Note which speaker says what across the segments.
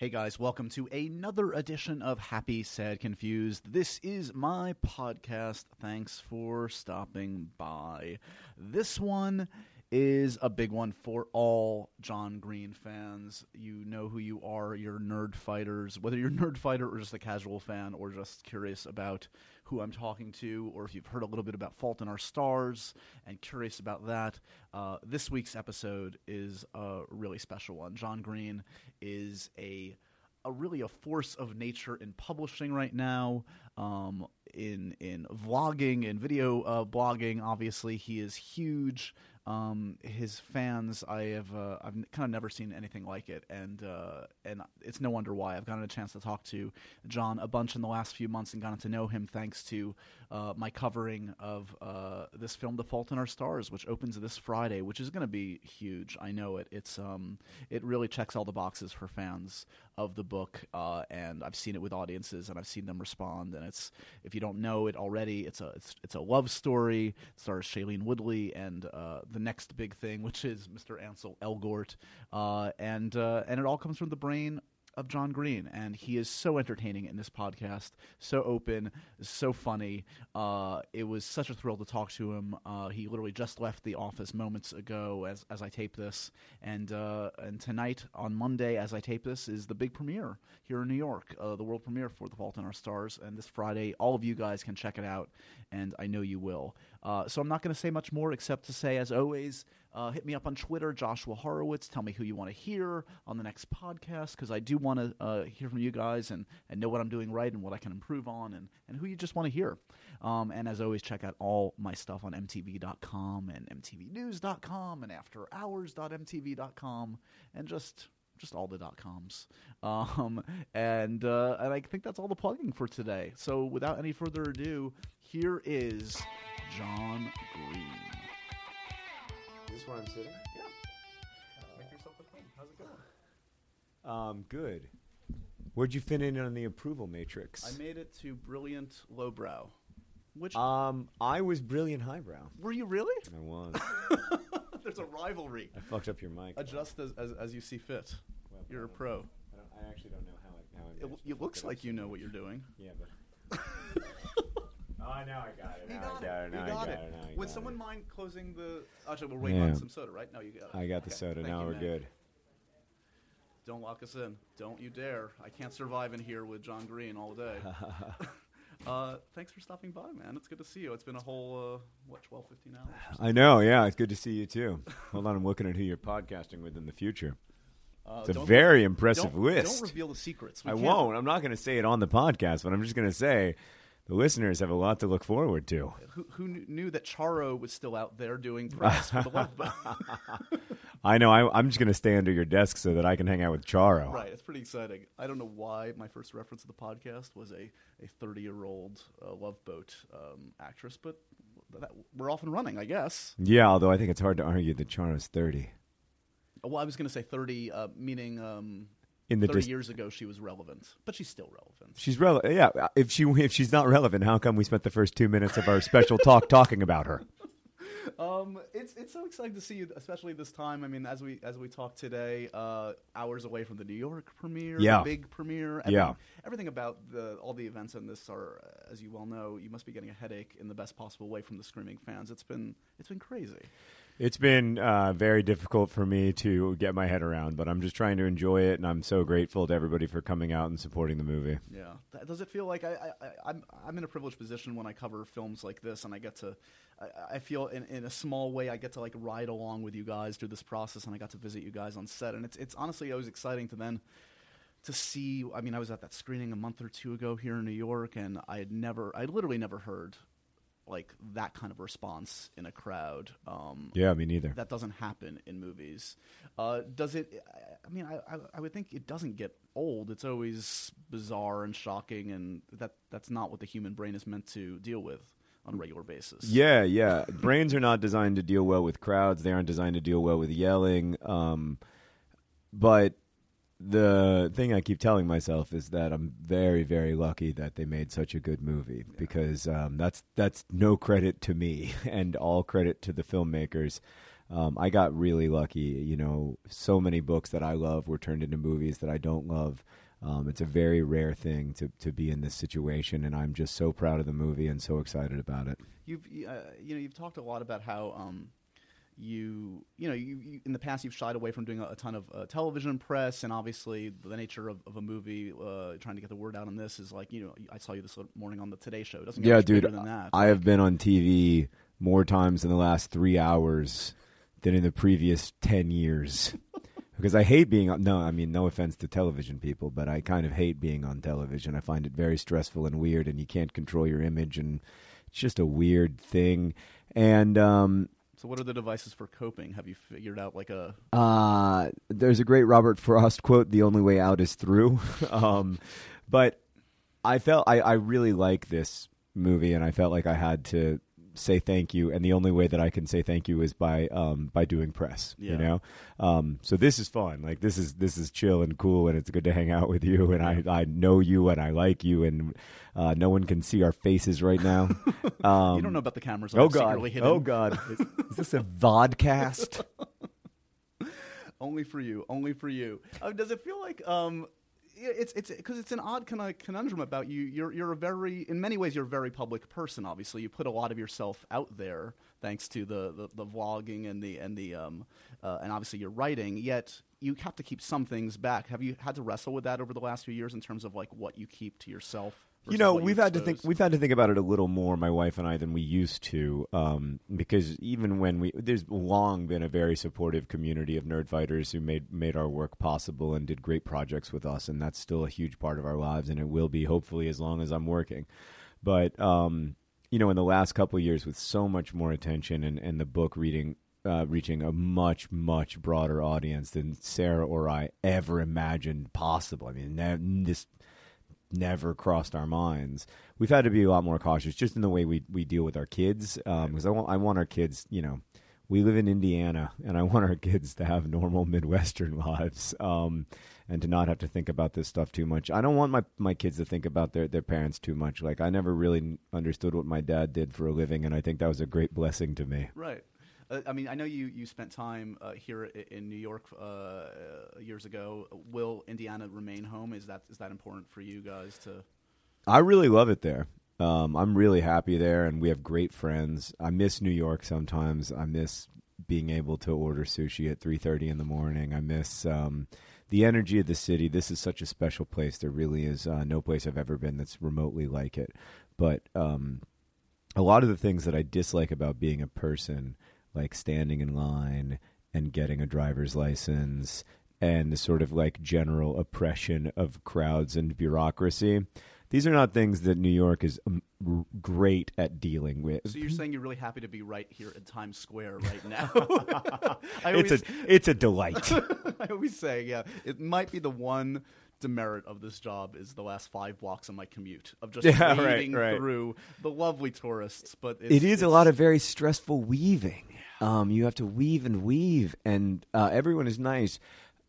Speaker 1: Hey guys, welcome to another edition of Happy, Sad, Confused. This is my podcast. Thanks for stopping by. This one is a big one for all John Green fans. You know who you are, you're nerd fighters. Whether you're nerd fighter or just a casual fan or just curious about who I'm talking to, or if you've heard a little bit about Fault in Our Stars and curious about that, uh, this week's episode is a really special one. John Green is a a really a force of nature in publishing right now, um, in in vlogging and video uh, blogging. Obviously, he is huge. Um, his fans, I have, uh, I've kind of never seen anything like it, and uh, and it's no wonder why. I've gotten a chance to talk to John a bunch in the last few months and gotten to know him thanks to uh, my covering of uh, this film, *The Fault in Our Stars*, which opens this Friday, which is going to be huge. I know it. It's um, it really checks all the boxes for fans of the book, uh, and I've seen it with audiences, and I've seen them respond. And it's if you don't know it already, it's a it's it's a love story. It stars Shailene Woodley and uh, the next big thing, which is Mr. Ansel Elgort, uh, and uh, and it all comes from the brain of John Green, and he is so entertaining in this podcast, so open, so funny. Uh, it was such a thrill to talk to him. Uh, he literally just left the office moments ago as as I tape this, and uh, and tonight on Monday, as I tape this, is the big premiere here in New York, uh, the world premiere for The Fault in Our Stars, and this Friday, all of you guys can check it out, and I know you will. Uh, so I'm not going to say much more except to say, as always. Uh, hit me up on Twitter, Joshua Horowitz. Tell me who you want to hear on the next podcast because I do want to uh, hear from you guys and, and know what I'm doing right and what I can improve on and, and who you just want to hear. Um, and as always, check out all my stuff on MTV.com and MTVNews.com and AfterHours.mtv.com and just just all the dot coms. Um, and uh, and I think that's all the plugging for today. So without any further ado, here is John Green.
Speaker 2: Is this where I'm sitting?
Speaker 1: Yeah. Make yourself. How's it going?
Speaker 2: Um, good. Where'd you fit in on the approval matrix?
Speaker 1: I made it to brilliant lowbrow. Which
Speaker 2: um, I was brilliant highbrow.
Speaker 1: were you really?
Speaker 2: I was.
Speaker 1: There's a rivalry.
Speaker 2: I fucked up your mic.
Speaker 1: Adjust as, as, as you see fit.
Speaker 2: Well,
Speaker 1: You're a pro.
Speaker 2: I, don't, I actually don't know how I. How I
Speaker 1: It,
Speaker 2: managed to
Speaker 1: it
Speaker 2: fuck
Speaker 1: looks
Speaker 2: up
Speaker 1: like you know what you're doing.
Speaker 2: Yeah, but. oh, now I got it. Now
Speaker 1: got
Speaker 2: I got it. Now
Speaker 1: got it. Would someone mind closing the? Actually, we're waiting
Speaker 2: Yeah.
Speaker 1: on some soda, right? No, you got it.
Speaker 2: I got the
Speaker 1: Okay.
Speaker 2: soda.
Speaker 1: Thank
Speaker 2: now
Speaker 1: you,
Speaker 2: we're good.
Speaker 1: Don't lock us in. Don't you dare. I can't survive in here with John Green all day. uh, thanks for stopping by, man. It's good to see you. It's been a whole, uh, what, 12, 15 hours?
Speaker 2: I know. Yeah, it's good to see you too. Hold on, I'm looking at who you're podcasting with in the future.
Speaker 1: Uh,
Speaker 2: It's a
Speaker 1: don't-
Speaker 2: very impressive
Speaker 1: don't,
Speaker 2: list.
Speaker 1: Don't reveal the secrets. We
Speaker 2: I
Speaker 1: can't-
Speaker 2: won't. I'm not going to say it on the podcast, but I'm just going to say the listeners have a lot to look forward to.
Speaker 1: Who, who knew that Charo was still out there doing press for the Love Boat?
Speaker 2: I know. I, I'm just going to stay under your desk so that I can hang out with Charo.
Speaker 1: right, it's pretty exciting. I don't know why my first reference to the podcast was a a 30 year old uh, Love Boat um, actress, but that, we're off and running, I guess.
Speaker 2: Yeah, although I think it's hard to argue that Charo's 30.
Speaker 1: Well, I was going to say 30, uh, meaning um,
Speaker 2: In the
Speaker 1: 30
Speaker 2: dis-
Speaker 1: years ago she was relevant, but she's still relevant.
Speaker 2: She's relevant. Yeah, if she if she's not relevant, how come we spent the first two minutes of our special talk talking about her?
Speaker 1: Um, it's it's so exciting to see you, especially this time. I mean, as we as we talk today, uh, hours away from the New York premiere,
Speaker 2: Yeah.
Speaker 1: the big premiere.
Speaker 2: Yeah.
Speaker 1: Everything, everything about the all the events in this are, as you well know, you must be getting a headache in the best possible way from the screaming fans. It's been it's been crazy.
Speaker 2: It's been uh, very difficult for me to get my head around, but I'm just trying to enjoy it, and I'm so grateful to everybody for coming out and supporting the movie.
Speaker 1: Yeah. Does it feel like I, I, I I'm I'm in a privileged position when I cover films like this, and I get to, I, I feel in, in a small way I get to like ride along with you guys through this process, and I got to visit you guys on set, and it's it's honestly always exciting to then to see. I mean, I was at that screening a month or two ago here in New York, and I had never, I literally never heard like that kind of response in a crowd. Um,
Speaker 2: Yeah, me neither.
Speaker 1: that doesn't happen in movies. Uh, does it? I mean, I, I, I would think it doesn't get old. It's always bizarre and shocking, and that that's not what the human brain is meant to deal with on a regular basis.
Speaker 2: Yeah, yeah. Brains are not designed to deal well with crowds. They aren't designed to deal well with yelling. Um, but the thing I keep telling myself is that I'm very, very lucky that they made such a good movie because um, that's that's no credit to me and all credit to the filmmakers. Um, I got really lucky. You know, so many books that I love were turned into movies that I don't love. Um, it's a very rare thing to, to be in this situation, and I'm just so proud of the movie and so excited about it.
Speaker 1: You've uh, you know you've talked a lot about how um, you you know you, you, in the past you've shied away from doing a, a ton of uh, television press and obviously the nature of, of a movie uh, trying to get the word out on this is like you know I saw you this morning on the Today Show. It doesn't get
Speaker 2: yeah, dude.
Speaker 1: bigger than that.
Speaker 2: I have been on TV more times in the last three hours than in the previous ten years. because I hate being on. No, I mean no offense to television people, but I kind of hate being on television. I find it very stressful and weird, and you can't control your image, and it's just a weird thing. And um,
Speaker 1: so, what are the devices for coping? Have you figured out like a?
Speaker 2: Uh, there's a great Robert Frost quote: "The only way out is through." um, but I felt I, I really like this movie, and I felt like I had to say thank you, and the only way that I can say thank you is by um, by doing press.
Speaker 1: Yeah.
Speaker 2: You know, um, so this is fun. Like this is this is chill and cool, and it's good to hang out with you. And I I know you, and I like you, and uh, no one can see our faces right now. Um,
Speaker 1: you don't know about the cameras.
Speaker 2: Oh
Speaker 1: I've
Speaker 2: god! Oh god! is, is this a vodcast?
Speaker 1: only for you. Only for you. Uh, does it feel like um, it's it's because it's an odd kind of conundrum about you. You're you're a very in many ways you're a very public person. Obviously, you put a lot of yourself out there thanks to the the, the vlogging and the and the um uh, and obviously your writing. Yet you have to keep some things back. Have you had to wrestle with that over the last few years in terms of like what you keep to yourself?
Speaker 2: You know we've had to think we've had to think about it a little more my wife and i than we used to um, because even when we there's long been a very supportive community of nerd fighters who made made our work possible and did great projects with us and that's still a huge part of our lives and it will be hopefully as long as i'm working but um, you know in the last couple of years with so much more attention and, and the book reading uh, reaching a much much broader audience than Sarah or I ever imagined possible. I mean, this never crossed our minds. We've had to be a lot more cautious just in the way we, we deal with our kids because I want I want our kids, you know, we live in Indiana and I want our kids to have normal Midwestern lives um, and to not have to think about this stuff too much. I don't want my, my kids to think about their, their parents too much. Like I never really understood what my dad did for a living and I think that was a great blessing to me.
Speaker 1: Right. Uh, I mean, I know you, you spent time uh, here in New York uh, years ago. Will Indiana remain home? Is that is that important for you guys to?
Speaker 2: I really love it there. Um, I'm really happy there, and we have great friends. I miss New York sometimes. I miss being able to order sushi at 3:30 in the morning. I miss um, the energy of the city. This is such a special place. There really is uh, no place I've ever been that's remotely like it. But um, a lot of the things that I dislike about being a person, like standing in line and getting a driver's license and the sort of like general oppression of crowds and bureaucracy. These are not things that New York is um, r- great at dealing with.
Speaker 1: So you're saying you're really happy to be right here in Times Square right now? I
Speaker 2: it's
Speaker 1: always,
Speaker 2: a it's a delight.
Speaker 1: I always say, yeah, it might be the one demerit of this job is the last five blocks of my commute of just
Speaker 2: Yeah, right,
Speaker 1: wading
Speaker 2: right.
Speaker 1: through the lovely tourists. But it's,
Speaker 2: it is a lot of very stressful weaving. Um, you have to weave and weave, and uh, everyone is nice.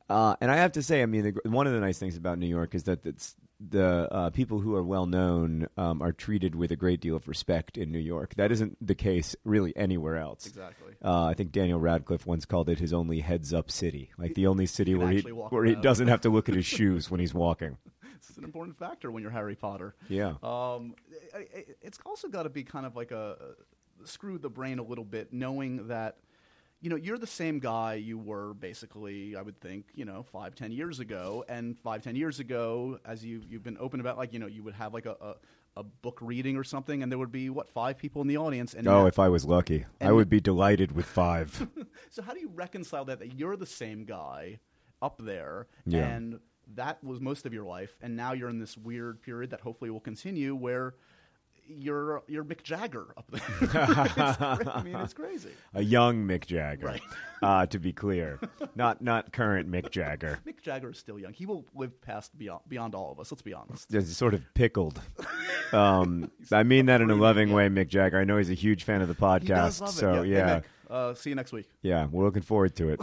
Speaker 2: Uh, and I have to say, I mean, the, one of the nice things about New York is that it's the uh, people who are well known um, are treated with a great deal of respect in New York. That isn't the case really anywhere else.
Speaker 1: exactly.
Speaker 2: Uh, I think Daniel Radcliffe once called it his only heads up city, like the only city where he where he doesn't have to look at his shoes when he's walking.
Speaker 1: It's an important factor when you're Harry Potter.
Speaker 2: Yeah.
Speaker 1: Um, it's also got to be kind of like a screw the brain a little bit, knowing that you know you're the same guy you were basically. I would think you know five ten years ago, and five ten years ago, as you you've been open about, like you know you would have like a. a a book reading or something, and there would be what five people in the audience. And
Speaker 2: Oh,
Speaker 1: now-
Speaker 2: if I was lucky, I would be delighted with five.
Speaker 1: so how do you reconcile that that you're the same guy up there
Speaker 2: Yeah.
Speaker 1: and that was most of your life and now you're in this weird period that hopefully will continue where you're you're Mick Jagger up there. It's I mean, it's crazy.
Speaker 2: a young Mick Jagger,
Speaker 1: Right.
Speaker 2: uh, to be clear, not not current Mick Jagger.
Speaker 1: Mick Jagger is still young. He will live past beyond beyond all of us. Let's be honest.
Speaker 2: Just sort of pickled. Um, I mean that in a loving way, Mick Jagger. I know he's a huge fan of the podcast,
Speaker 1: He does love it.
Speaker 2: so
Speaker 1: Hey,
Speaker 2: yeah,
Speaker 1: Mick, uh, see you next week.
Speaker 2: yeah, we're looking forward to it.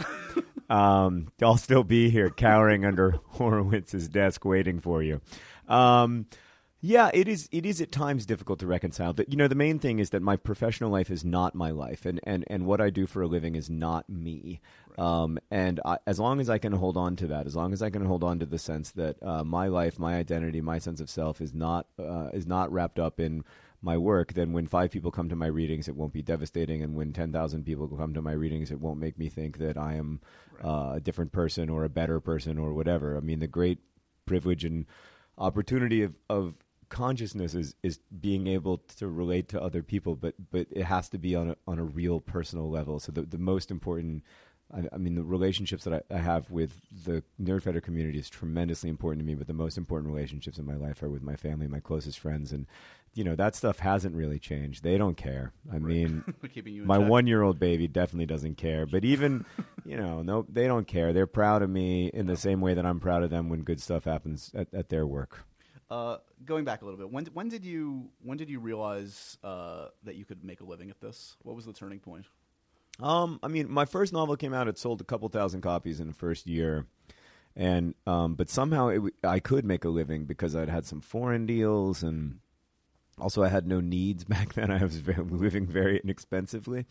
Speaker 2: Um, I'll still be here, cowering under Horowitz's desk, waiting for you. Um, Yeah, it is. It is at times difficult to reconcile. That you know, the main thing is that my professional life is not my life, and and, and what I do for a living is not me. Right. Um, and I, as long as I can hold on to that, as long as I can hold on to the sense that uh, my life, my identity, my sense of self is not uh, is not wrapped up in my work, then when five people come to my readings, it won't be devastating, and when ten thousand people come to my readings, it won't make me think that I am right. uh, a different person or a better person or whatever. I mean, the great privilege and opportunity of, of consciousness is is being able to relate to other people, but but it has to be on a on a real personal level. So the the most important. I, I mean, the relationships that I, I, have with the Nerdfighter community is tremendously important to me. But the most important relationships in my life are with my family, my closest friends, and you know that stuff hasn't really changed. They don't care. I right. mean, my one-year-old baby definitely doesn't care. But even, you know, no, they don't care. They're proud of me in the same way that I'm proud of them when good stuff happens at, at their work.
Speaker 1: Uh, going back a little bit, when when did you when did you realize uh, that you could make a living at this? What was the turning point?
Speaker 2: Um, I mean, my first novel came out. It sold a couple thousand copies in the first year, and um, but somehow it, I could make a living because I'd had some foreign deals, and also I had no needs back then. I was very, living very inexpensively.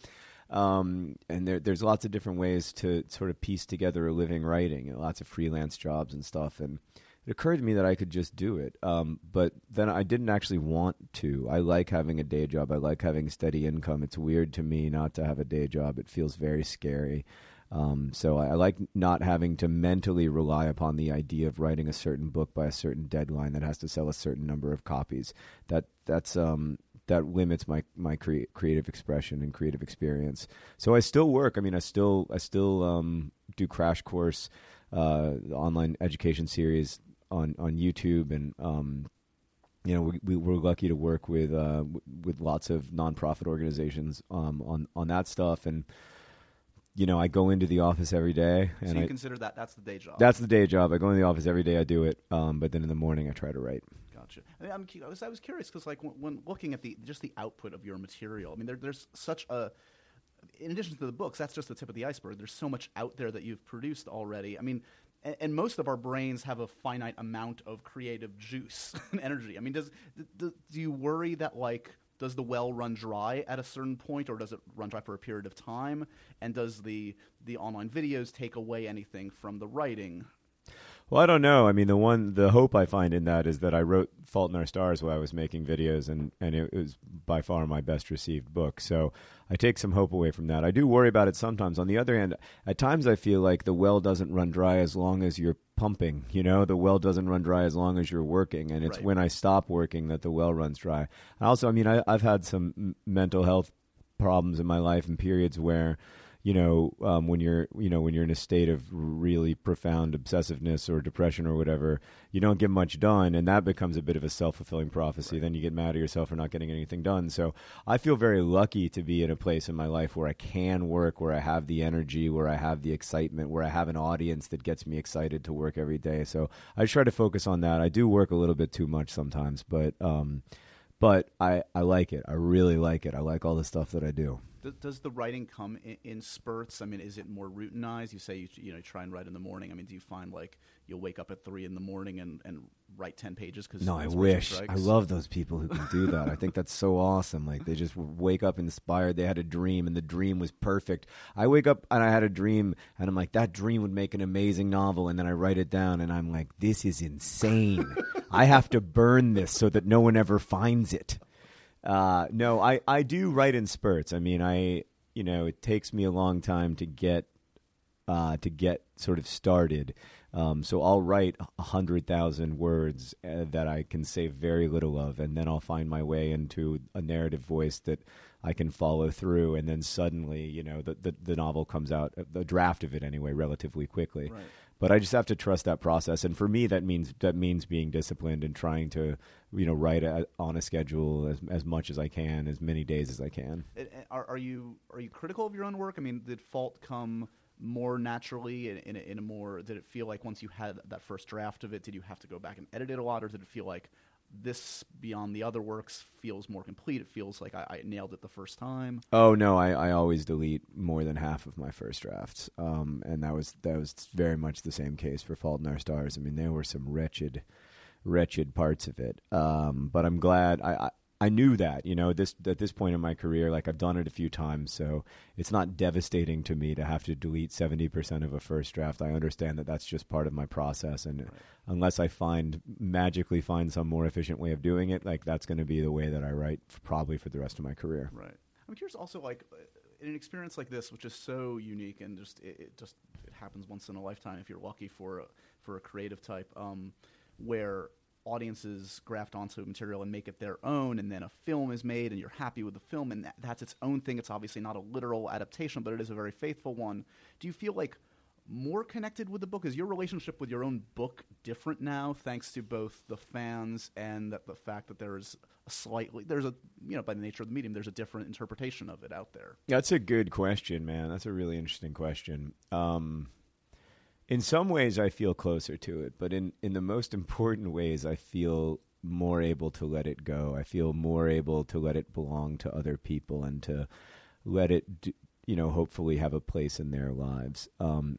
Speaker 2: Um, and there, there's lots of different ways to sort of piece together a living writing, know, lots of freelance jobs and stuff. And it occurred to me that I could just do it. Um, but then I didn't actually want to. I like having a day job. I like having steady income. It's weird to me not to have a day job. It feels very scary. Um, so I, I, like not having to mentally rely upon the idea of writing a certain book by a certain deadline that has to sell a certain number of copies. That that's um, that limits my my cre- creative expression and creative experience. So I still work. I mean, I still I still um, do crash course uh, online education series on on YouTube, and um, you know we, we we're lucky to work with uh, with lots of nonprofit organizations um, on on that stuff and. You know, I go into the office every day,
Speaker 1: and
Speaker 2: so
Speaker 1: you I, consider that that's the day job.
Speaker 2: That's the day job. I go in the office every day. I do it, um, but then in the morning I try to write.
Speaker 1: Gotcha. I, mean, I'm, I was I was curious because like when, when, looking at the just the output of your material, I mean, there, there's such a in addition to the books, that's just the tip of the iceberg. There's so much out there that you've produced already. I mean, and, and, most of our brains have a finite amount of creative juice and energy. I mean, does, do you worry that like does the well run dry at a certain point, or does it run dry for a period of time? And does the the online videos take away anything from the writing?
Speaker 2: Well, I don't know. I mean, the one, the hope I find in that is that I wrote *Fault in Our Stars* while I was making videos, and and it was by far my best received book. So I take some hope away from that. I do worry about it sometimes. On the other hand, at times I feel like the well doesn't run dry as long as you're pumping. You know, the well doesn't run dry as long as you're working, and it's right. when I stop working that the well runs dry. also, I mean, I, I've had some mental health problems in my life and periods where you know, um, when you're, you know, when you're in a state of really profound obsessiveness or depression or whatever, you don't get much done, and that becomes a bit of a self fulfilling prophecy. Right. Then you get mad at yourself for not getting anything done. So I feel very lucky to be in a place in my life where I can work, where I have the energy, where I have the excitement, where I have an audience that gets me excited to work every day. So I try to focus on that. I do work a little bit too much sometimes, but. Um, but I, I like it. I really like it. I like all the stuff that I do
Speaker 1: does the writing come in, in, spurts? I mean, is it more routinized? You say you, you know try and write in the morning. I mean, do you find like you'll wake up at three in the morning and, and write ten pages? Because
Speaker 2: no, I wish? I love those people who can do that. I think that's so awesome. Like they just wake up inspired. They had a dream and the dream was perfect. I wake up and I had a dream and I'm like that dream would make an amazing novel, and then I write it down and I'm like this is insane. I have to burn this so that no one ever finds it. Uh, no, I, I do write in spurts. I mean, I you know it takes me a long time to get uh, to get sort of started. Um, so I'll write a hundred thousand words uh, that I can say very little of, and then I'll find my way into a narrative voice that I can follow through, and then suddenly, you know, the the, the novel comes out, the draft of it anyway, relatively quickly.
Speaker 1: Right
Speaker 2: but I just have to trust that process. And for me, that means that means being disciplined and trying to, you know, write a, on a schedule as as much as I can, as many days as I can.
Speaker 1: Are, are you are you critical of your own work? I mean, did fault come more naturally in, in in a more? Did it feel like once you had that first draft of it, did you have to go back and edit it a lot, or did it feel like this beyond the other works feels more complete. It feels like I, I nailed it the first time.
Speaker 2: Oh no, I, I always delete more than half of my first drafts, um, and that was that was very much the same case for Fault in Our Stars. I mean, there were some wretched, wretched parts of it. Um, but I'm glad I, I knew that, you know, this at this point in my career, like I've done it a few times, so it's not devastating to me to have to delete seventy percent of a first draft. I understand that that's just part of my process, and
Speaker 1: Right.
Speaker 2: unless I find magically find some more efficient way of doing it, like that's going to be the way that I write probably for the rest of my career.
Speaker 1: Right. I'm curious also like in an experience like this, which is so unique and just it, it just it happens once in a lifetime if you're lucky for a, for a creative type, um, where audiences graft onto material and make it their own, and then a film is made, and you're happy with the film, and that, that's its own thing. It's obviously not a literal adaptation, but it is a very faithful one. Do you feel like more connected with the book? Is your relationship with your own book different now, thanks to both the fans and the fact that there is a slightly there's a you know by the nature of the medium there's a different interpretation of it out there.
Speaker 2: That's a good question, man. That's a really interesting question. Um, in some ways, I feel closer to it, but in, in the most important ways, I feel more able to let it go. I feel more able to let it belong to other people and to let it, do, you know, hopefully have a place in their lives. Um,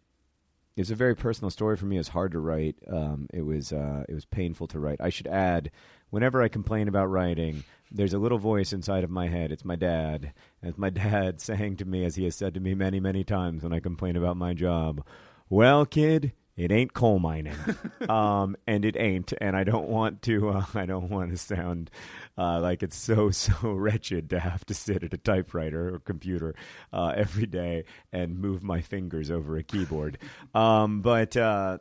Speaker 2: it's a very personal story for me. It's hard to write. Um, it was uh, it was painful to write. I should add, whenever I complain about writing, there's a little voice inside of my head. It's my dad, and it's my dad saying to me, as he has said to me many many times when I complain about my job, "Well, kid." It ain't coal mining, um, and it ain't. And I don't want to. Uh, I don't want to sound uh, like it's so so wretched to have to sit at a typewriter or computer uh, every day and move my fingers over a keyboard. Um, but uh,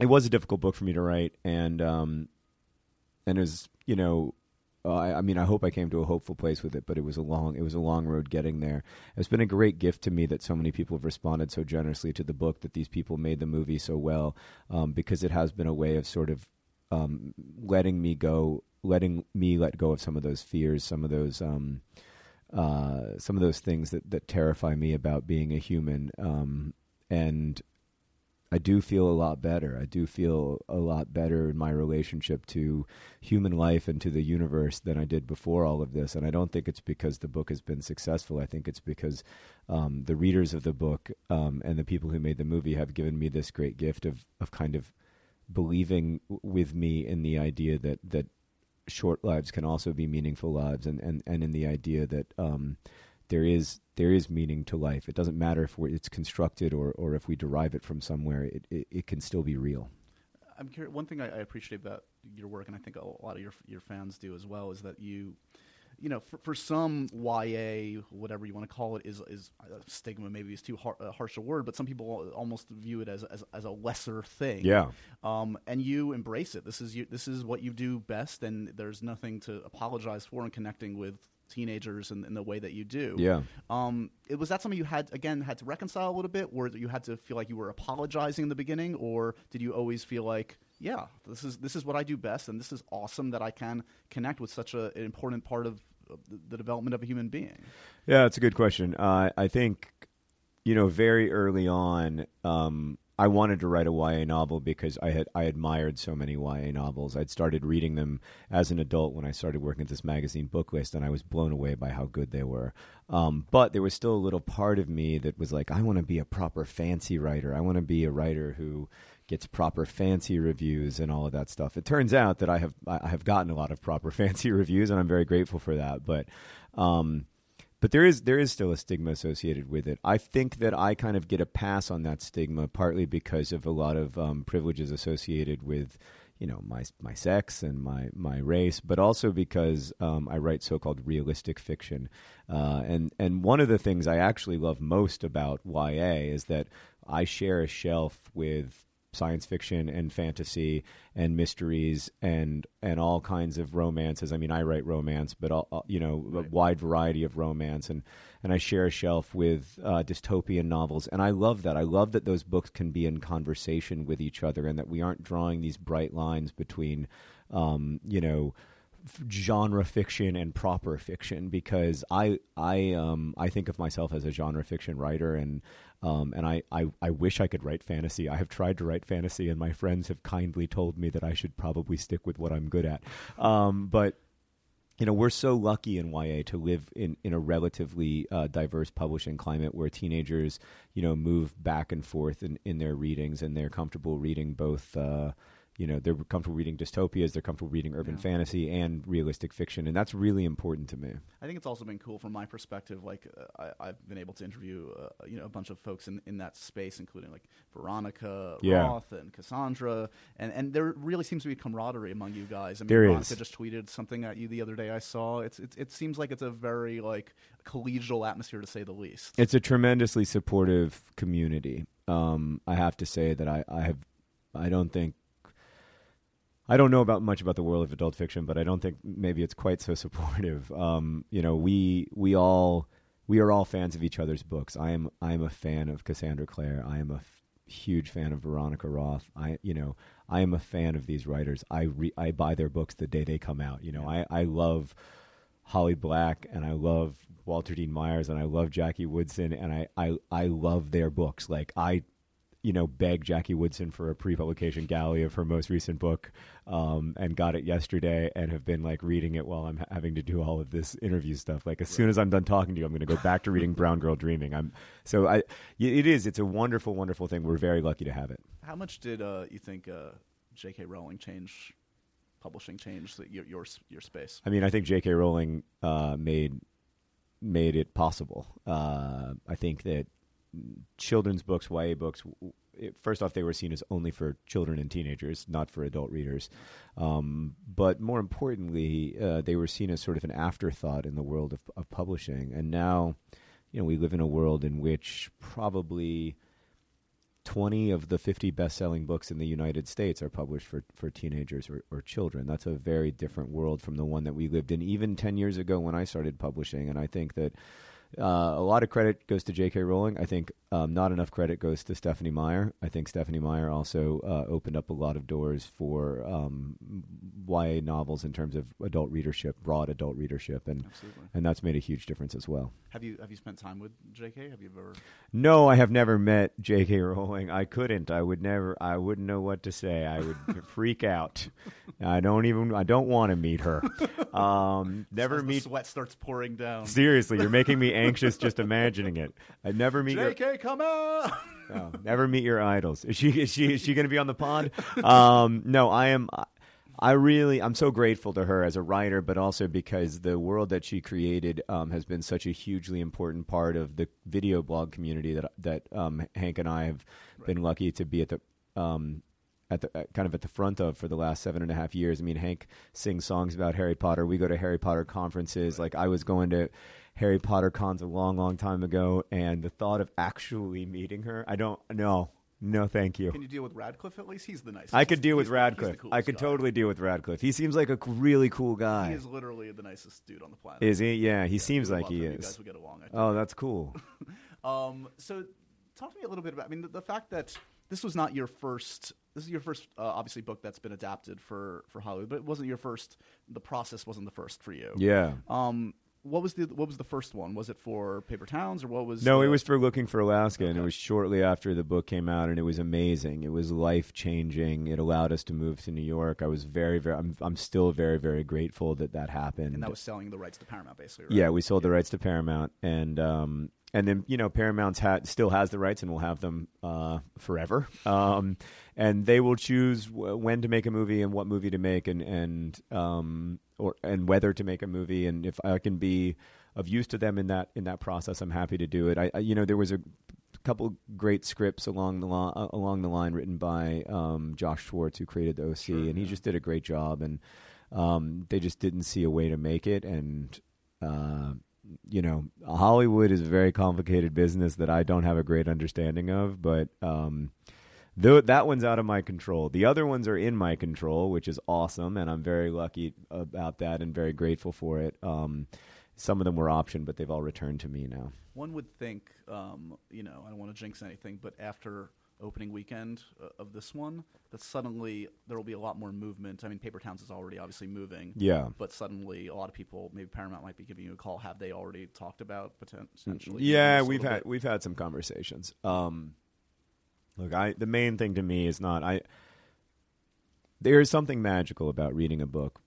Speaker 2: it was a difficult book for me to write, and um, and it was you know. I, I mean, I hope I came to a hopeful place with it, but it was a long, it was a long road getting there. It's been a great gift to me that so many people have responded so generously to the book, that these people made the movie so well, um, because it has been a way of sort of um, letting me go, letting me let go of some of those fears, some of those, um, uh, some of those things that that terrify me about being a human, um, and I do feel a lot better. I do feel a lot better in my relationship to human life and to the universe than I did before all of this. And I don't think it's because the book has been successful. I think it's because um, the readers of the book um, and the people who made the movie have given me this great gift of of kind of believing with me in the idea that that short lives can also be meaningful lives, and and and in the idea that um, there is there is meaning to life. It doesn't matter if we're, it's constructed or or if we derive it from somewhere. It it, it can still be real.
Speaker 1: I'm curious. One thing I, I appreciate about your work, and I think a lot of your your fans do as well, is that you, you know, for, for some YA, whatever you want to call it, is is stigma. Maybe is too har- uh, harsh a word, but some people almost view it as as, as a lesser thing.
Speaker 2: Yeah.
Speaker 1: Um, and you embrace it. This is you. This is what you do best, and there's nothing to apologize for in connecting with teenagers in, in the way that you do.
Speaker 2: Yeah.
Speaker 1: Um, it was that something you had again had to reconcile a little bit, or that you had to feel like you were apologizing in the beginning, or did you always feel like, yeah, this is this is what I do best, and this is awesome that I can connect with such a, an important part of the, the development of a human being.
Speaker 2: Yeah, that's a good question. Uh, I think, you know, very early on, um, I wanted to write a YA novel because I had I admired so many YA novels. I'd started reading them as an adult when I started working at this magazine book list, and I was blown away by how good they were. Um, but there was still a little part of me that was like, I want to be a proper fancy writer. I want to be a writer who gets proper fancy reviews and all of that stuff. It turns out that I have I have gotten a lot of proper fancy reviews, and I'm very grateful for that. But um, but there is there is still a stigma associated with it. I think that I kind of get a pass on that stigma, partly because of a lot of um, privileges associated with you know my my sex and my my race, but also because um, I write so-called realistic fiction, uh, and and one of the things I actually love most about YA is that I share a shelf with science fiction and fantasy and mysteries and and all kinds of romances. I mean, I write romance, but all, you know, a wide variety of romance, and and I share a shelf with uh, dystopian novels, and I love that. I love that those books can be in conversation with each other, and that we aren't drawing these bright lines between, um, you know. genre fiction and proper fiction because I I um I think of myself as a genre fiction writer and um, and I, I, I wish I could write fantasy. I have tried to write fantasy, and my friends have kindly told me that I should probably stick with what I'm good at. Um, but you know, we're so lucky in YA to live in, in a relatively uh, diverse publishing climate where teenagers, you know, move back and forth in, in their readings and they're comfortable reading both, uh, you know they're comfortable reading dystopias, they're comfortable reading urban
Speaker 1: Yeah.
Speaker 2: fantasy and realistic fiction, and that's really important to me.
Speaker 1: I think it's also been cool from my perspective. Like uh, I, I've been able to interview, uh, you know, a bunch of folks in, in that space, including like Veronica
Speaker 2: Yeah.
Speaker 1: Roth and Cassandra, and and there really seems to be camaraderie among you guys. I mean,
Speaker 2: There
Speaker 1: Veronica
Speaker 2: is.
Speaker 1: just tweeted something at you the other day. I saw it's, it's it seems like it's a very like collegial atmosphere to say the least.
Speaker 2: It's a tremendously supportive community. Um, I have to say that I, I have, I don't think, I don't know about much about the world of adult fiction, but I don't think maybe it's quite so supportive. Um, you know, we we all we are all fans of each other's books. I am I am a fan of Cassandra Clare. I am a f- huge fan of Veronica Roth. I you know I am a fan of these writers. I re- I buy their books the day they come out. You know, I I love Holly Black and I love Walter Dean Myers and I love Jackie Woodson and I, I, I love their books. Like I, you know, begged Jackie Woodson for a pre-publication galley of her most recent book, um, and got it yesterday and have been like reading it while I'm ha- having to do all of this interview stuff. Like as soon as I'm done talking to you, I'm going to go back to reading Brown Girl Dreaming. I'm so I, it is. It's a wonderful, wonderful thing. We're very lucky to have it.
Speaker 1: How much did uh, you think uh, J.K. Rowling change publishing change the, your, your your space?
Speaker 2: I mean, I think J.K. Rowling uh, made made it possible. Uh, I think that children's books, YA books, first off, they were seen as only for children and teenagers, not for adult readers. Um, but more importantly, uh, they were seen as sort of an afterthought in the world of, of publishing. And now, you know, we live in a world in which probably 20 of the 50 best-selling books in the United States are published for, for teenagers or, or children. That's a very different world from the one that we lived in even 10 years ago when I started publishing. And I think that uh, a lot of credit goes to J.K. Rowling. I think um, not enough credit goes to Stephenie Meyer. I think Stephenie Meyer also uh, opened up a lot of doors for um, YA novels in terms of adult readership, broad adult readership, and
Speaker 1: Absolutely.
Speaker 2: and that's made a huge difference as well.
Speaker 1: Have you have you spent time with J.K.? Have you ever?
Speaker 2: No, I have never met J.K. Rowling. I couldn't. I would never. I wouldn't know what to say. I would freak out. I don't even. I don't want to meet her. Um, never meet.
Speaker 1: sweat starts pouring down.
Speaker 2: Seriously, you're making me anxious just imagining it. I'd never meet.
Speaker 1: J.K. Come out.
Speaker 2: No, never meet your idols. Is she? Is she? Is she going to be on the pod? Um, no, I am. I really, I'm so grateful to her as a writer, but also because the world that she created um, has been such a hugely important part of the video blog community that that um, Hank and I have been lucky to be at the. Um, at the uh, kind of at the front of for the last seven and a half years. I mean, Hank sings songs about Harry Potter. We go to Harry Potter conferences. Like I was going to Harry Potter cons a long, long time ago, and the thought of actually meeting her, I don't know. no, thank you.
Speaker 1: Can you deal with Radcliffe at least? He's the nicest.
Speaker 2: I could deal with
Speaker 1: He's the- he's the
Speaker 2: Radcliffe. I could
Speaker 1: guy.
Speaker 2: totally deal with Radcliffe. He seems like a really cool guy.
Speaker 1: He is literally the nicest dude on the planet.
Speaker 2: Is he? Yeah, he
Speaker 1: Yeah,
Speaker 2: seems like he
Speaker 1: him.
Speaker 2: Is.
Speaker 1: guys would get along.
Speaker 2: Oh, that's cool.
Speaker 1: Um, so, talk to me a little bit about. I mean, the, the fact that this was not your first. This is your first, uh, obviously, book that's been adapted for for Hollywood, but it wasn't your first. The process wasn't the first for you.
Speaker 2: Yeah.
Speaker 1: Um, what was the what was the first one? Was it for Paper Towns or what was?
Speaker 2: No,
Speaker 1: the,
Speaker 2: it was for Looking for Alaska, and it was shortly after the book came out, and it was amazing. It was life changing. It allowed us to move to New York. I was very, very. I'm, I'm still very, very grateful that that happened.
Speaker 1: and that was selling the rights to Paramount, basically. Right?
Speaker 2: Yeah, we sold the rights to Paramount, and um, and then you know Paramount's ha- still has the rights and will have them uh, forever. Um, and they will choose w- when to make a movie and what movie to make, and and um, or and whether to make a movie. And if I can be of use to them in that in that process, I'm happy to do it. I, I you know there was a couple great scripts along the line uh, along the line written by um, Josh Schwartz, who created the OC,
Speaker 1: Sure,
Speaker 2: and he just did a great job. And um, they just didn't see a way to make it, and uh, you know, Hollywood is a very complicated business that I don't have a great understanding of, but um, that one's out of my control. The other ones are in my control, which is awesome, and I'm very lucky about that and very grateful for it. Um, some of them were optioned, but they've all returned to me now.
Speaker 1: One would think, um, you know, I don't want to jinx anything, but after opening weekend uh, of this one, that suddenly there will be a lot more movement. I mean, Paper Towns is already obviously moving,
Speaker 2: Yeah.
Speaker 1: but suddenly a lot of people, maybe Paramount might be giving you a call. Have they already talked about potentially?
Speaker 2: Yeah, we've had
Speaker 1: bit?
Speaker 2: we've had some conversations. Um, look, I the main thing to me is not I. There is something magical about reading a book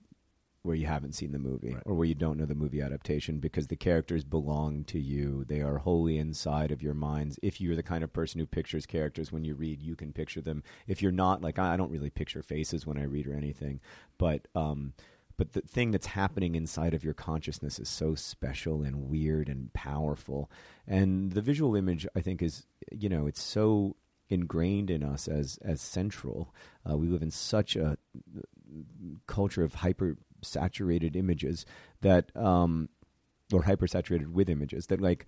Speaker 2: where you haven't seen the movie
Speaker 1: Right.
Speaker 2: or where you don't know the movie adaptation because the characters belong to you. They are wholly inside of your minds. If you're the kind of person who pictures characters when you read, you can picture them. If you're not, like I I don't really picture faces when I read or anything, but um, but the thing that's happening inside of your consciousness is so special and weird and powerful. And the visual image, I think, is you know it's so ingrained in us as as central. Uh, we live in such a culture of hyper saturated images that um or hyper saturated with images that like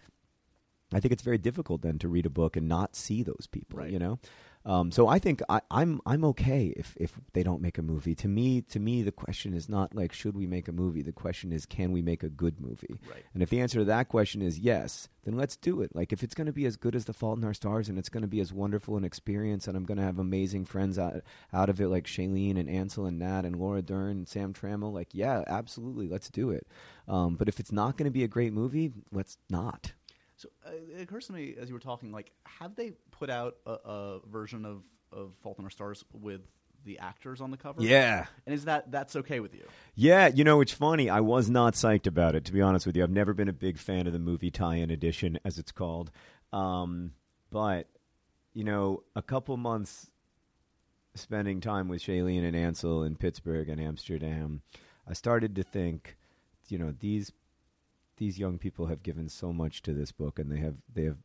Speaker 2: I think it's very difficult then to read a book and not see those people,
Speaker 1: Right.
Speaker 2: you know. Um, so I think I, I'm I'm okay if if they don't make a movie. To me, to me, the question is not like should we make a movie. The question is can we make a good movie.
Speaker 1: Right.
Speaker 2: And if the answer to that question is yes, then let's do it. Like if it's going to be as good as The Fault in Our Stars and it's going to be as wonderful an experience and I'm going to have amazing friends out out of it like Shailene and Ansel and Nat and Laura Dern and Sam Trammell, like yeah, absolutely, let's do it. Um, but if it's not going to be a great movie, let's not.
Speaker 1: So uh, it occurs to me as you were talking, like, have they put out a, a version of of Fault in Our Stars with the actors on the cover?
Speaker 2: Yeah.
Speaker 1: And is that that's okay with you?
Speaker 2: Yeah, you know, it's funny. I was not psyched about it, to be honest with you. I've never been a big fan of the movie tie in edition, as it's called. Um, but, you know, a couple months spending time with Shailene and Ansel in Pittsburgh and Amsterdam, I started to think, you know, these these young people have given so much to this book and they have they have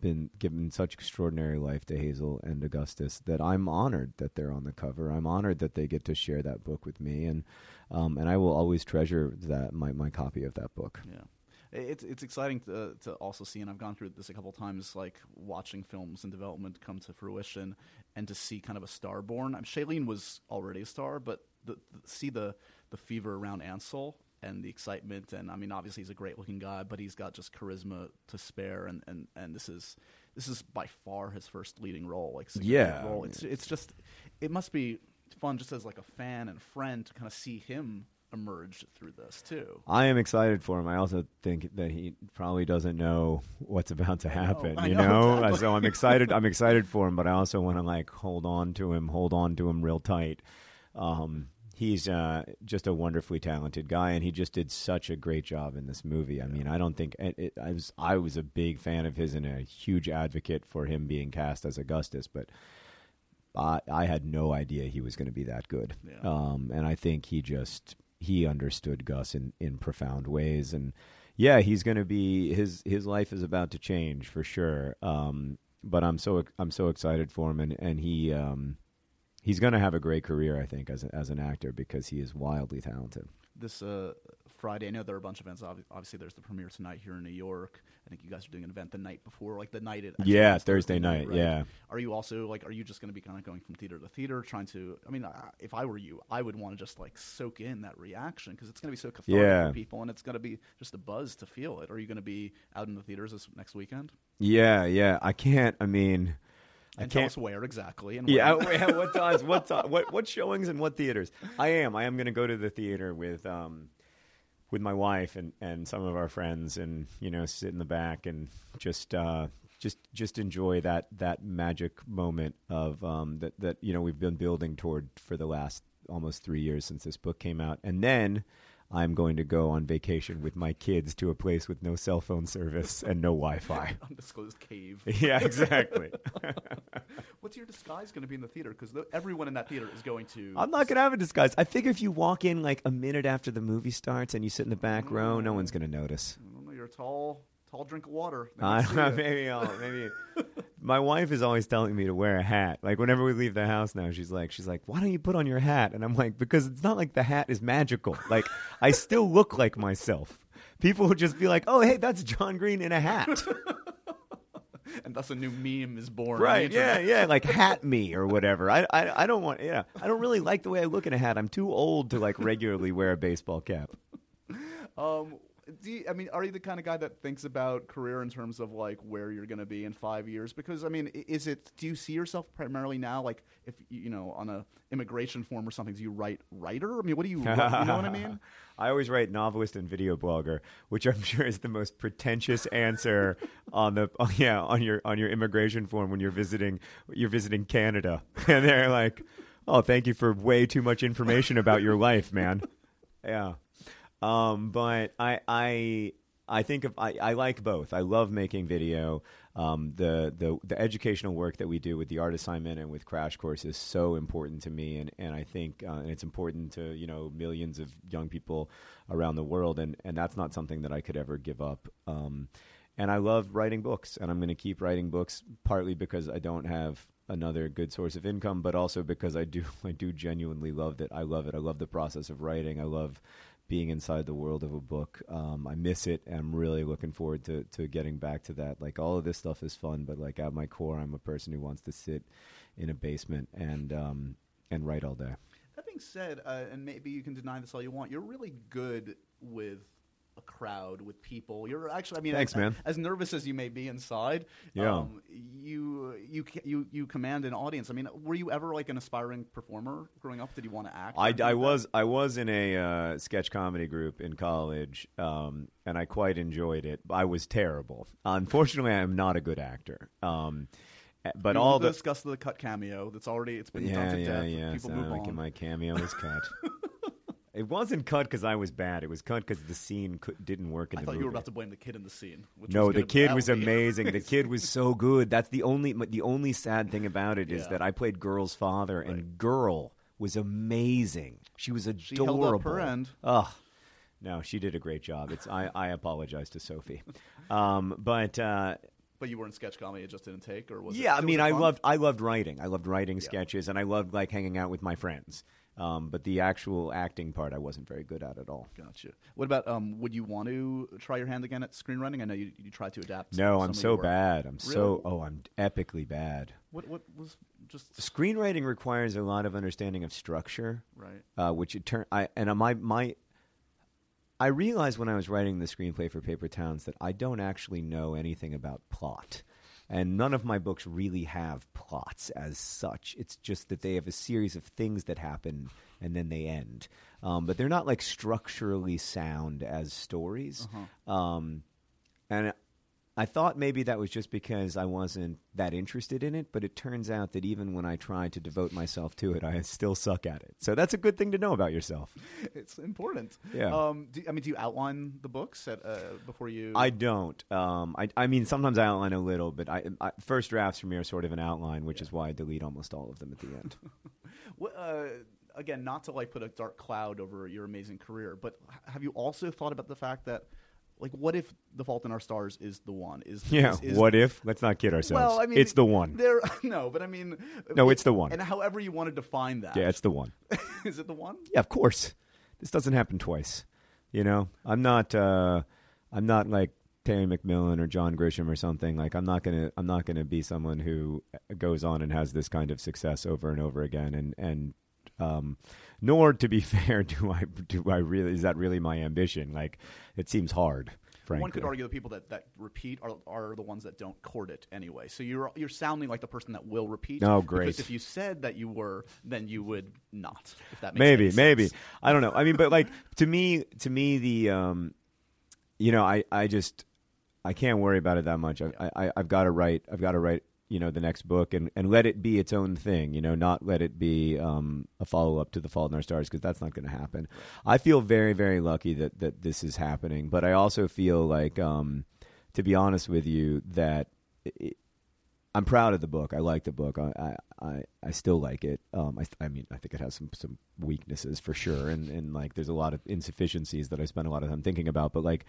Speaker 2: been given such extraordinary life to Hazel and Augustus that I'm honored that they're on the cover. I'm honored that they get to share that book with me and um, and I will always treasure that my, my copy of that book.
Speaker 1: Yeah. It's it's exciting to to also see, and I've gone through this a couple times, like watching films in development come to fruition, and to see kind of a star born. I'm Shailene was already a star, but the, the, see the the fever around Ansel and the excitement, and I mean, obviously he's a great looking guy, but he's got just charisma to spare, and and and this is this is by far his first leading role, like
Speaker 2: Yeah.
Speaker 1: role. It's it's just it must be fun just as like a fan and friend to kind of see him emerge through this too.
Speaker 2: I am excited for him. I also think that he probably doesn't know what's about to
Speaker 1: I know,
Speaker 2: happen. You
Speaker 1: know,
Speaker 2: know,
Speaker 1: exactly.
Speaker 2: so I'm excited. I'm excited for him, but I also want to like hold on to him, hold on to him real tight. Um, he's uh, just a wonderfully talented guy, and he just did such a great job in this movie. I mean, I don't think it, it, I was I was a big fan of his and a huge advocate for him being cast as Augustus, but. I, I had no idea he was going to be that good,
Speaker 1: Yeah.
Speaker 2: um, and I think he just he understood Gus in, in profound ways, and yeah, he's going to be his his life is about to change for sure. Um, but I'm so I'm so excited for him, and and he um, he's going to have a great career, I think, as a, as an actor because he is wildly talented.
Speaker 1: this uh, Friday. I know there are a bunch of events. Obviously, there's the premiere tonight here in New York. I think you guys are doing an event the night before, like the night it.
Speaker 2: Yeah, Thursday night,
Speaker 1: right?
Speaker 2: yeah.
Speaker 1: Are you also like? Are you just going to be kind of going from theater to theater, trying to? I mean, if I were you, I would want to just like soak in that reaction because it's going to be so cathartic
Speaker 2: Yeah.
Speaker 1: for people, and it's going to be just a buzz to feel it. Are you going to be out in the theaters this next weekend?
Speaker 2: Yeah, yeah. I can't. I mean, I
Speaker 1: And tell
Speaker 2: can't.
Speaker 1: us where exactly. And
Speaker 2: Yeah,
Speaker 1: when.
Speaker 2: yeah, what times? What what what showings and what theaters? I am. I am going to go to the theater with um with my wife and and some of our friends, and you know, sit in the back and just uh just just enjoy that that magic moment of um that that you know we've been building toward for the last almost three years since this book came out, and then. I'm going to go on vacation with my kids to a place with no cell phone service and no Wi-Fi.
Speaker 1: Undisclosed cave.
Speaker 2: yeah, exactly.
Speaker 1: What's your disguise going to be in the theater? Because everyone in that theater is going to.
Speaker 2: I'm not gonna have a disguise. I figure if you walk in like a minute after the movie starts and you sit in the back row, no one's mm. gonna notice.
Speaker 1: I don't know, you're tall, tall drink of water.
Speaker 2: I don't know, maybe I'll, maybe. My wife is always telling me to wear a hat. Like whenever we leave the house now, she's like, she's like, why don't you put on your hat? And I'm like, because it's not like the hat is magical. Like I still look like myself. People would just be like, oh hey, that's John Green in a hat.
Speaker 1: and thus a new meme is born. on the
Speaker 2: right? Yeah, yeah, like hat me or whatever. I, I I don't want. Yeah, I don't really like the way I look in a hat. I'm too old to like regularly wear a baseball cap.
Speaker 1: Um, do you, I mean, are you the kind of guy that thinks about career in terms of like where you're going to be in five years? Because I mean, is it? Do you see yourself primarily now, like if you know, on a immigration form or something? Do you write writer? I mean, what do you? you know what I mean?
Speaker 2: I always write novelist and video blogger, which I'm sure is the most pretentious answer on the oh, yeah on your on your immigration form when you're visiting you're visiting Canada, and they're like, "Oh, thank you for way too much information about your life, man." yeah. Um, but I I I think of I, I like both. I love making video. Um, the the the educational work that we do with the art assignment and with Crash Course is so important to me, and and I think uh, and it's important to you know millions of young people around the world, and and that's not something that I could ever give up. Um, and I love writing books, and I'm going to keep writing books partly because I don't have another good source of income, but also because I do I do genuinely love it. I love it. I love the process of writing. I love being inside the world of a book. Um, I miss it. And I'm really looking forward to to getting back to that. Like all of this stuff is fun, but like at my core, I'm a person who wants to sit in a basement and um, and write all day.
Speaker 1: That being said, uh, and maybe you can deny this all you want, you're really good with a crowd with people. You're actually, I mean,
Speaker 2: Thanks,
Speaker 1: as,
Speaker 2: man.
Speaker 1: as nervous as you may be inside,
Speaker 2: Yeah.
Speaker 1: um, you you you you command an audience. I mean, were you ever like an aspiring performer growing up? Did you want to act?
Speaker 2: I, I was I was in a uh, sketch comedy group in college, um, and I quite enjoyed it. I was terrible. Unfortunately, I am not a good actor. Um, eh, but all the
Speaker 1: discuss the cut cameo. That's already it's been done
Speaker 2: yeah
Speaker 1: to
Speaker 2: yeah
Speaker 1: death.
Speaker 2: yeah.
Speaker 1: People
Speaker 2: so
Speaker 1: move
Speaker 2: like,
Speaker 1: on.
Speaker 2: my cameo was cut. it wasn't cut because I was bad. It was cut because the scene could, didn't work in
Speaker 1: I
Speaker 2: the
Speaker 1: thought
Speaker 2: movie.
Speaker 1: you were about to blame the kid in the scene. Which
Speaker 2: no, the kid was amazing. the kid was so good. That's the only the only sad thing about it is
Speaker 1: Yeah.
Speaker 2: that I played Girl's father, and Girl was amazing. She was adorable.
Speaker 1: She held up her end.
Speaker 2: Ugh. No, she did a great job. It's I, I apologize to Sophie, um, but uh,
Speaker 1: But you were in sketch comedy; it just didn't take, or was it?
Speaker 2: yeah, I mean,
Speaker 1: it
Speaker 2: I
Speaker 1: fun?
Speaker 2: loved I loved writing. I loved writing sketches, and I loved like hanging out with my friends. Um, but the actual acting part, I wasn't very good at at all.
Speaker 1: Gotcha. What about um? Would you want to try your hand again at screenwriting? I know you, you tried to adapt.
Speaker 2: No, I'm so bad. I'm so oh, I'm epically bad.
Speaker 1: What what was just
Speaker 2: Screenwriting requires a lot of understanding of structure,
Speaker 1: right?
Speaker 2: uh, which it turn I and my my. I realized when I was writing the screenplay for Paper Towns that I don't actually know anything about plot. And none of my books really have plots as such. It's just that they have a series of things that happen and then they end. Um, but they're not like structurally sound as stories. Um, and I thought maybe that was just because I wasn't that interested in it, but it turns out that even when I try to devote myself to it, I still suck at it. So that's a good thing to know about yourself.
Speaker 1: It's important.
Speaker 2: Yeah.
Speaker 1: Um. Do, I mean, do you outline the books at uh, before you?
Speaker 2: I don't. Um, I, I mean, sometimes I outline a little, but I, I first drafts for me are sort of an outline, which is why I delete almost all of them at the end.
Speaker 1: What, uh, again, not to like put a dark cloud over your amazing career, but have you also thought about the fact that, like, what if The Fault in Our Stars is the one? Is
Speaker 2: yeah.
Speaker 1: is, is
Speaker 2: what if? Let's not kid ourselves.
Speaker 1: Well, I mean,
Speaker 2: it's the one.
Speaker 1: There, no, but I mean,
Speaker 2: No, it's the one.
Speaker 1: And however you want to define that,
Speaker 2: Yeah, it's the one.
Speaker 1: is it the one?
Speaker 2: Yeah, of course. This doesn't happen twice. You know, I'm not. Uh, I'm not like Terry McMillan or John Grisham or something. Like, I'm not gonna. I'm not gonna be someone who goes on and has this kind of success over and over again. And and um, nor, to be fair, do I do I really is that really my ambition? Like, it seems hard. Frankly,
Speaker 1: One could argue the people that, that repeat are, are the ones that don't court it anyway. So you're you're sounding like the person that will repeat.
Speaker 2: Oh, great.
Speaker 1: Because if you said that you were, then you would not. If that makes
Speaker 2: maybe maybe i don't know i mean but like to me to me the um you know i i just i can't worry about it that much i i i've got to write i've got to write you know the next book and and let it be its own thing you know not let it be um a follow-up to the fault in our stars because that's not going to happen i feel very very lucky that that this is happening but i also feel like um to be honest with you that it, I'm proud of the book. I like the book. I I, I, still like it. Um, I, I mean, I think it has some some weaknesses for sure, and and like there's a lot of insufficiencies that I spend a lot of time thinking about. But like,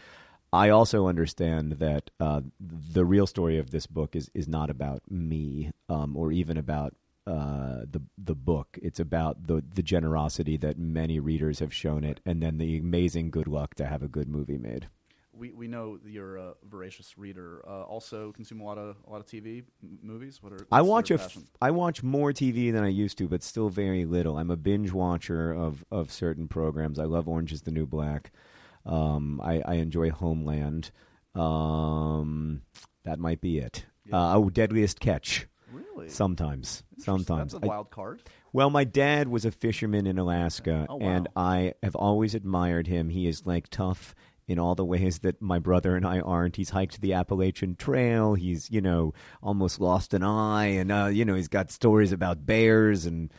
Speaker 2: I also understand that uh, the real story of this book is is not about me, um, or even about uh, the the book. It's about the the generosity that many readers have shown it, and then the amazing good luck to have a good movie made.
Speaker 1: We we know you're a voracious reader. Uh, also, consume a lot of a lot of TV m- movies. What are
Speaker 2: I watch a f-? I watch more TV than I used to, but still very little. I'm a binge watcher of of certain programs. I love Orange Is the New Black. Um, I, I enjoy Homeland. Um, that might be it.
Speaker 1: Yeah.
Speaker 2: Uh, oh, Deadliest Catch.
Speaker 1: Really?
Speaker 2: Sometimes, sometimes.
Speaker 1: That's a
Speaker 2: I-
Speaker 1: wild card.
Speaker 2: well, my dad was a fisherman in Alaska,
Speaker 1: Oh, wow.
Speaker 2: and I have always admired him. He is like tough in all the ways that my brother and I aren't. He's hiked the Appalachian Trail. He's, you know, almost lost an eye, and uh, you know, he's got stories about bears and.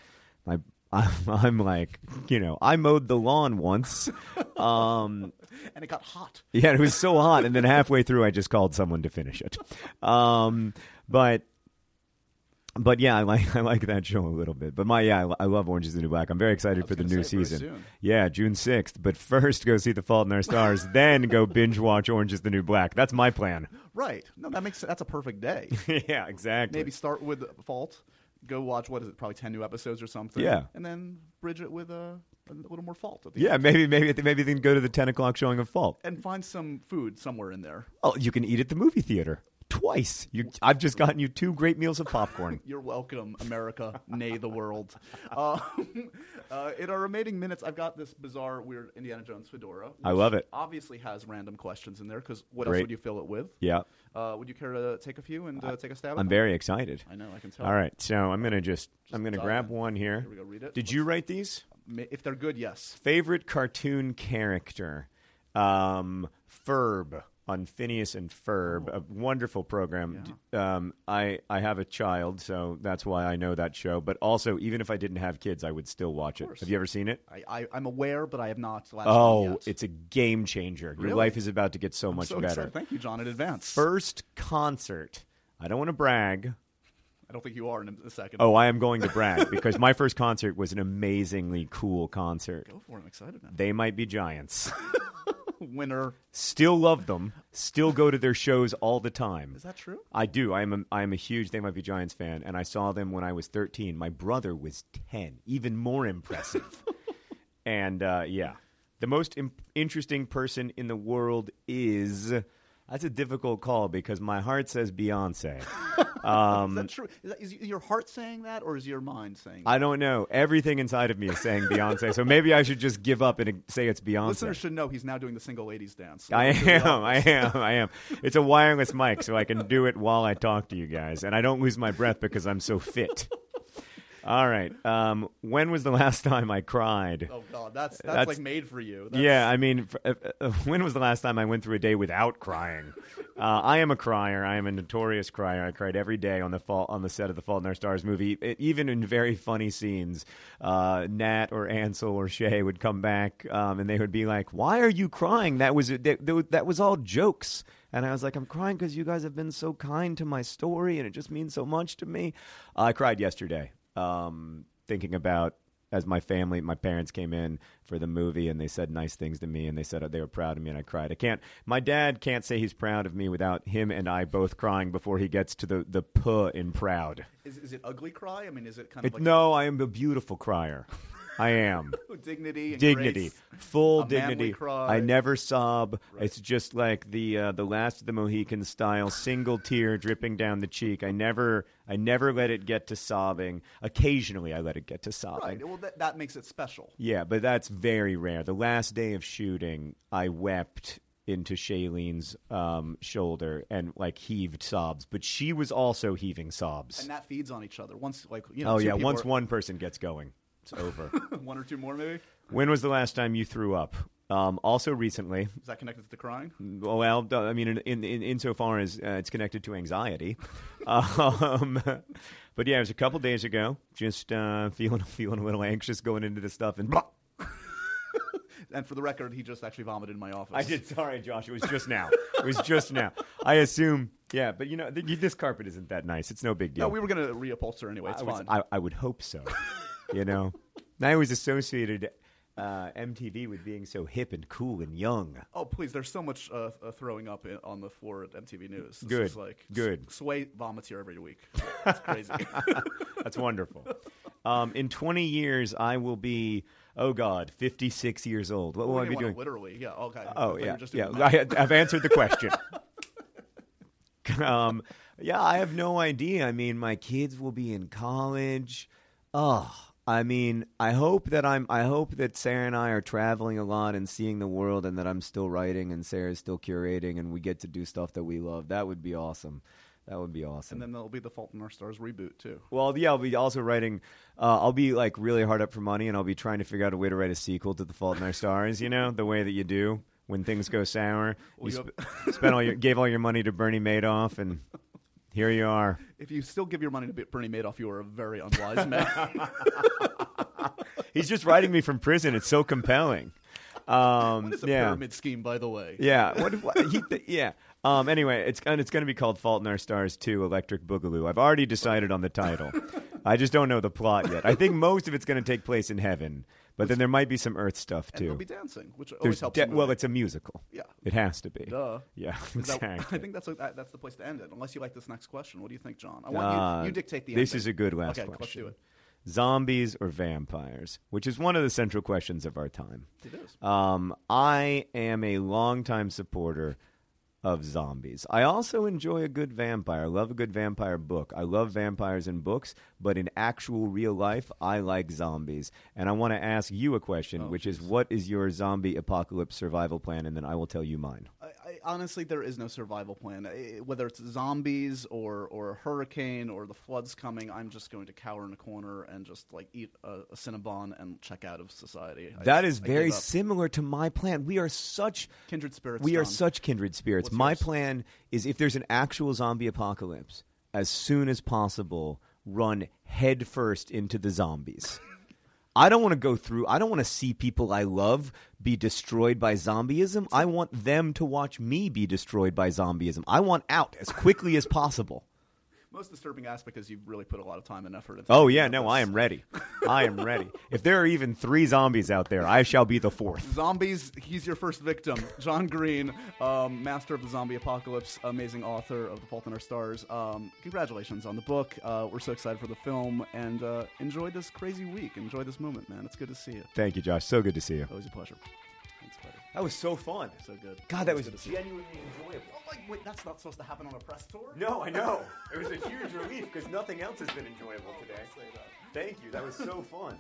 Speaker 2: I'm, I'm like, you know, I mowed the lawn once. Um,
Speaker 1: and it got hot.
Speaker 2: yeah, it was so hot, and then halfway through, I just called someone to finish it. Um, but but yeah, I like I like that show a little bit. But my yeah, I, I love Orange Is the New Black. I'm very excited for the new season.
Speaker 1: soon.
Speaker 2: Yeah, June sixth. But first, go see The Fault in Our Stars, then go binge watch Orange Is the New Black. That's my plan.
Speaker 1: Right. No, that makes that's a perfect day.
Speaker 2: yeah, exactly.
Speaker 1: Maybe start with Fault. Go watch what is it? Probably ten new episodes or something.
Speaker 2: Yeah.
Speaker 1: And then bridge it with a, a little more Fault. At the
Speaker 2: Yeah,
Speaker 1: end.
Speaker 2: maybe maybe maybe they can go to the ten o'clock showing of Fault.
Speaker 1: And find some food somewhere in there.
Speaker 2: Oh, you can eat at the movie theater twice. You, I've just gotten you two great meals of popcorn.
Speaker 1: You're welcome, America, nay the world. Uh, uh, in our remaining minutes, I've got this bizarre, weird Indiana Jones fedora.
Speaker 2: I love it.
Speaker 1: Obviously has random questions in there because what else would you fill it with?
Speaker 2: Yeah,
Speaker 1: Uh, would you care to take a few and uh, take a stab? at
Speaker 2: I'm very excited.
Speaker 1: I know. I can tell.
Speaker 2: All right, so I'm gonna just, I'm gonna grab
Speaker 1: in.
Speaker 2: one here.
Speaker 1: Here we go. Read it.
Speaker 2: Did you write these?
Speaker 1: If they're good, yes.
Speaker 2: Favorite cartoon character? Um, Ferb on Phineas and Ferb, a wonderful program. D- Um, I I have a child, so that's why I know that show. But also, even if I didn't have kids, I would still watch it. Have you ever seen it?
Speaker 1: I, I, I'm aware, but I have not.
Speaker 2: Oh,
Speaker 1: yet.
Speaker 2: it's a game changer. Your life is about to get so much
Speaker 1: so
Speaker 2: better.
Speaker 1: excited. Thank you, John, in advance.
Speaker 2: First concert. I don't want to brag.
Speaker 1: I don't think you are in a second.
Speaker 2: Oh, I am going to brag because my first concert was an amazingly cool concert.
Speaker 1: Go for it. I'm excited now.
Speaker 2: They might be giants.
Speaker 1: Winner.
Speaker 2: Still love them. Still go to their shows all the time.
Speaker 1: Is that true?
Speaker 2: I do. I am a, I am a huge They Might Be Giants fan, and I saw them when I was 13. My brother was 10. Even more impressive. and uh, yeah, the most Im- interesting person in the world is. That's a difficult call because my heart says Beyonce.
Speaker 1: is that um, true? Is, that, is your heart saying that, or is your mind saying that?
Speaker 2: I don't know. Everything inside of me is saying Beyonce, so maybe I should just give up and say it's Beyonce.
Speaker 1: Listeners should know he's now doing the single ladies dance.
Speaker 2: I
Speaker 1: to the
Speaker 2: am. I am. I am. It's a wireless mic, so I can do it while I talk to you guys, and I don't lose my breath because I'm so fit. All right. Um, when was the last time I cried?
Speaker 1: Oh God, that's that's,
Speaker 2: That's-
Speaker 1: like made for you. That's,
Speaker 2: Yeah, I mean, f- uh, uh, when was the last time I went through a day without crying? Uh, I am a crier. I am a notorious crier. I cried every day on the fall, on the set of the Fault in Our Stars movie, E- even in very funny scenes. Uh, Nat or Ansel or Shay would come back, um, and they would be like, "Why are you crying? That was that, that that was all jokes." And I was like, "I'm crying because you guys have been so kind to my story, and it just means so much to me." I cried yesterday, um, thinking about as my family, my parents came in for the movie and they said nice things to me and they said they were proud of me and I cried. I can't. My dad can't say he's proud of me without him and I both crying before he gets to the the puh in proud.
Speaker 1: Is, is it ugly cry? I mean, is it kind
Speaker 2: It,
Speaker 1: of like
Speaker 2: no, I am a beautiful crier. I am.
Speaker 1: dignity? And
Speaker 2: dignity,
Speaker 1: grace?
Speaker 2: full
Speaker 1: A
Speaker 2: dignity. I never sob. It's just like the uh, the last of the Mohican style, single tear dripping down the cheek. I never I never let it get to sobbing. Occasionally, I let it get to sobbing.
Speaker 1: Right. Well, that, that makes it special.
Speaker 2: Yeah, but that's very rare. The last day of shooting, I wept into Shailene's um, shoulder and like heaved sobs, but she was also heaving sobs.
Speaker 1: And that feeds on each other. Once, like you know.
Speaker 2: oh yeah, once
Speaker 1: are-
Speaker 2: one person gets going, it's over.
Speaker 1: one or two more, maybe.
Speaker 2: when was the last time you threw up? Um, also recently,
Speaker 1: Is that connected to the crying?
Speaker 2: well, I mean, in, in, in insofar as uh, it's connected to anxiety. um, but yeah, it was a couple days ago. Just uh, feeling feeling a little anxious going into this stuff, and blah,
Speaker 1: And for the record, he just actually vomited in my office.
Speaker 2: I did. Sorry, Josh. It was just now. It was just now. I assume. Yeah, but you know, th- this carpet isn't that nice. It's no big deal.
Speaker 1: No, we were going to reupholster anyway. It's
Speaker 2: I, was-
Speaker 1: fine.
Speaker 2: I, I would hope so. You know, and I always associated uh, MTV with being so hip and cool and young.
Speaker 1: Oh please! There's so much uh, uh, throwing up in, on the floor at MTV News. This
Speaker 2: Good,
Speaker 1: is like
Speaker 2: good.
Speaker 1: S- Sway vomits here every week. It's crazy.
Speaker 2: That's wonderful. Um, in 20 years, I will be, oh God, 56 years old. What will I be doing?
Speaker 1: Literally, yeah. Okay.
Speaker 2: Oh yeah,
Speaker 1: just
Speaker 2: yeah. I, I've answered the question. um, yeah, I have no idea. I mean, my kids will be in college. Oh, I mean, I hope that I'm. I hope that Sarah and I are traveling a lot and seeing the world, and that I'm still writing and Sarah's still curating, and we get to do stuff that we love. That would be awesome. That would be awesome.
Speaker 1: And then there'll be the Fault in Our Stars reboot too.
Speaker 2: Well, yeah, I'll be also writing. Uh, I'll be like really hard up for money, and I'll be trying to figure out a way to write a sequel to The Fault in Our Stars. You know, the way that you do when things go sour.
Speaker 1: Well,
Speaker 2: you
Speaker 1: you
Speaker 2: sp- spent all your gave all your money to Bernie Madoff, and here you are.
Speaker 1: If you still give your money to Bernie Madoff, you are a very unwise man.
Speaker 2: He's just writing me from prison. It's so compelling. Um,
Speaker 1: It's a
Speaker 2: yeah.
Speaker 1: pyramid scheme, by the way.
Speaker 2: Yeah. What? what he, yeah. Um, anyway, it's and it's going to be called Fault in Our Stars 2 Electric Boogaloo. I've already decided on the title. I just don't know the plot yet. I think most of it's going to take place in heaven, but then there might be some Earth stuff
Speaker 1: And there'll
Speaker 2: too.
Speaker 1: be dancing, which always
Speaker 2: There's
Speaker 1: helps.
Speaker 2: de-
Speaker 1: movie.
Speaker 2: well, it's a musical.
Speaker 1: yeah.
Speaker 2: It has to be.
Speaker 1: Duh.
Speaker 2: Yeah,
Speaker 1: Is that-
Speaker 2: exactly.
Speaker 1: I think that's a, that, that's the place to end it. Unless you like this next question, what do you think, John? I want
Speaker 2: Uh,
Speaker 1: you. You dictate the. Answer.
Speaker 2: This
Speaker 1: ending.
Speaker 2: is a good last
Speaker 1: okay,
Speaker 2: question.
Speaker 1: let's do it.
Speaker 2: Zombies or vampires, which is one of the central questions of our time.
Speaker 1: It is.
Speaker 2: Um, I am a longtime supporter of zombies. I also enjoy a good vampire. I love a good vampire book. I love vampires in books, but in actual real life, I like zombies. And I want to ask you a question,
Speaker 1: Oh,
Speaker 2: which is what is your zombie apocalypse survival plan? And then I will tell you mine.
Speaker 1: I, honestly, there is no survival plan. Whether it's zombies or or a hurricane or the floods coming, I'm just going to cower in a corner and just like eat a, a Cinnabon and check out of society. I
Speaker 2: That
Speaker 1: just-
Speaker 2: is
Speaker 1: I
Speaker 2: very similar to my plan. We are such
Speaker 1: kindred spirits.
Speaker 2: we are such kindred spirits.
Speaker 1: What's
Speaker 2: My
Speaker 1: yours?
Speaker 2: plan is if there's an actual zombie apocalypse, as soon as possible, run headfirst into the zombies. I don't want to go through. I don't want to see people I love be destroyed by zombieism. I want them to watch me be destroyed by zombieism. I want out as quickly as possible.
Speaker 1: Most disturbing aspect is you've really put a lot of time and effort. into
Speaker 2: Oh yeah, no, I am ready. I am ready. If there are even three zombies out there, I shall be the fourth.
Speaker 1: Zombies, he's your first victim. John Green, um, master of the zombie apocalypse, amazing author of The Fault in Our Stars. Um, congratulations on the book. Uh, we're so excited for the film and uh, enjoy this crazy week. Enjoy this moment, man. It's good to see you.
Speaker 2: Thank you, Josh. So good to see you.
Speaker 1: Always a pleasure. Thanks, buddy.
Speaker 2: That was so fun.
Speaker 1: So good.
Speaker 2: God, that
Speaker 1: Always
Speaker 2: was
Speaker 1: good to see you.
Speaker 2: genuinely enjoyable.
Speaker 1: Oh, like, wait, that's not supposed to happen on a press tour?
Speaker 2: No, I know. It was a huge relief because nothing else has been enjoyable oh, today. Thank you. That was so fun.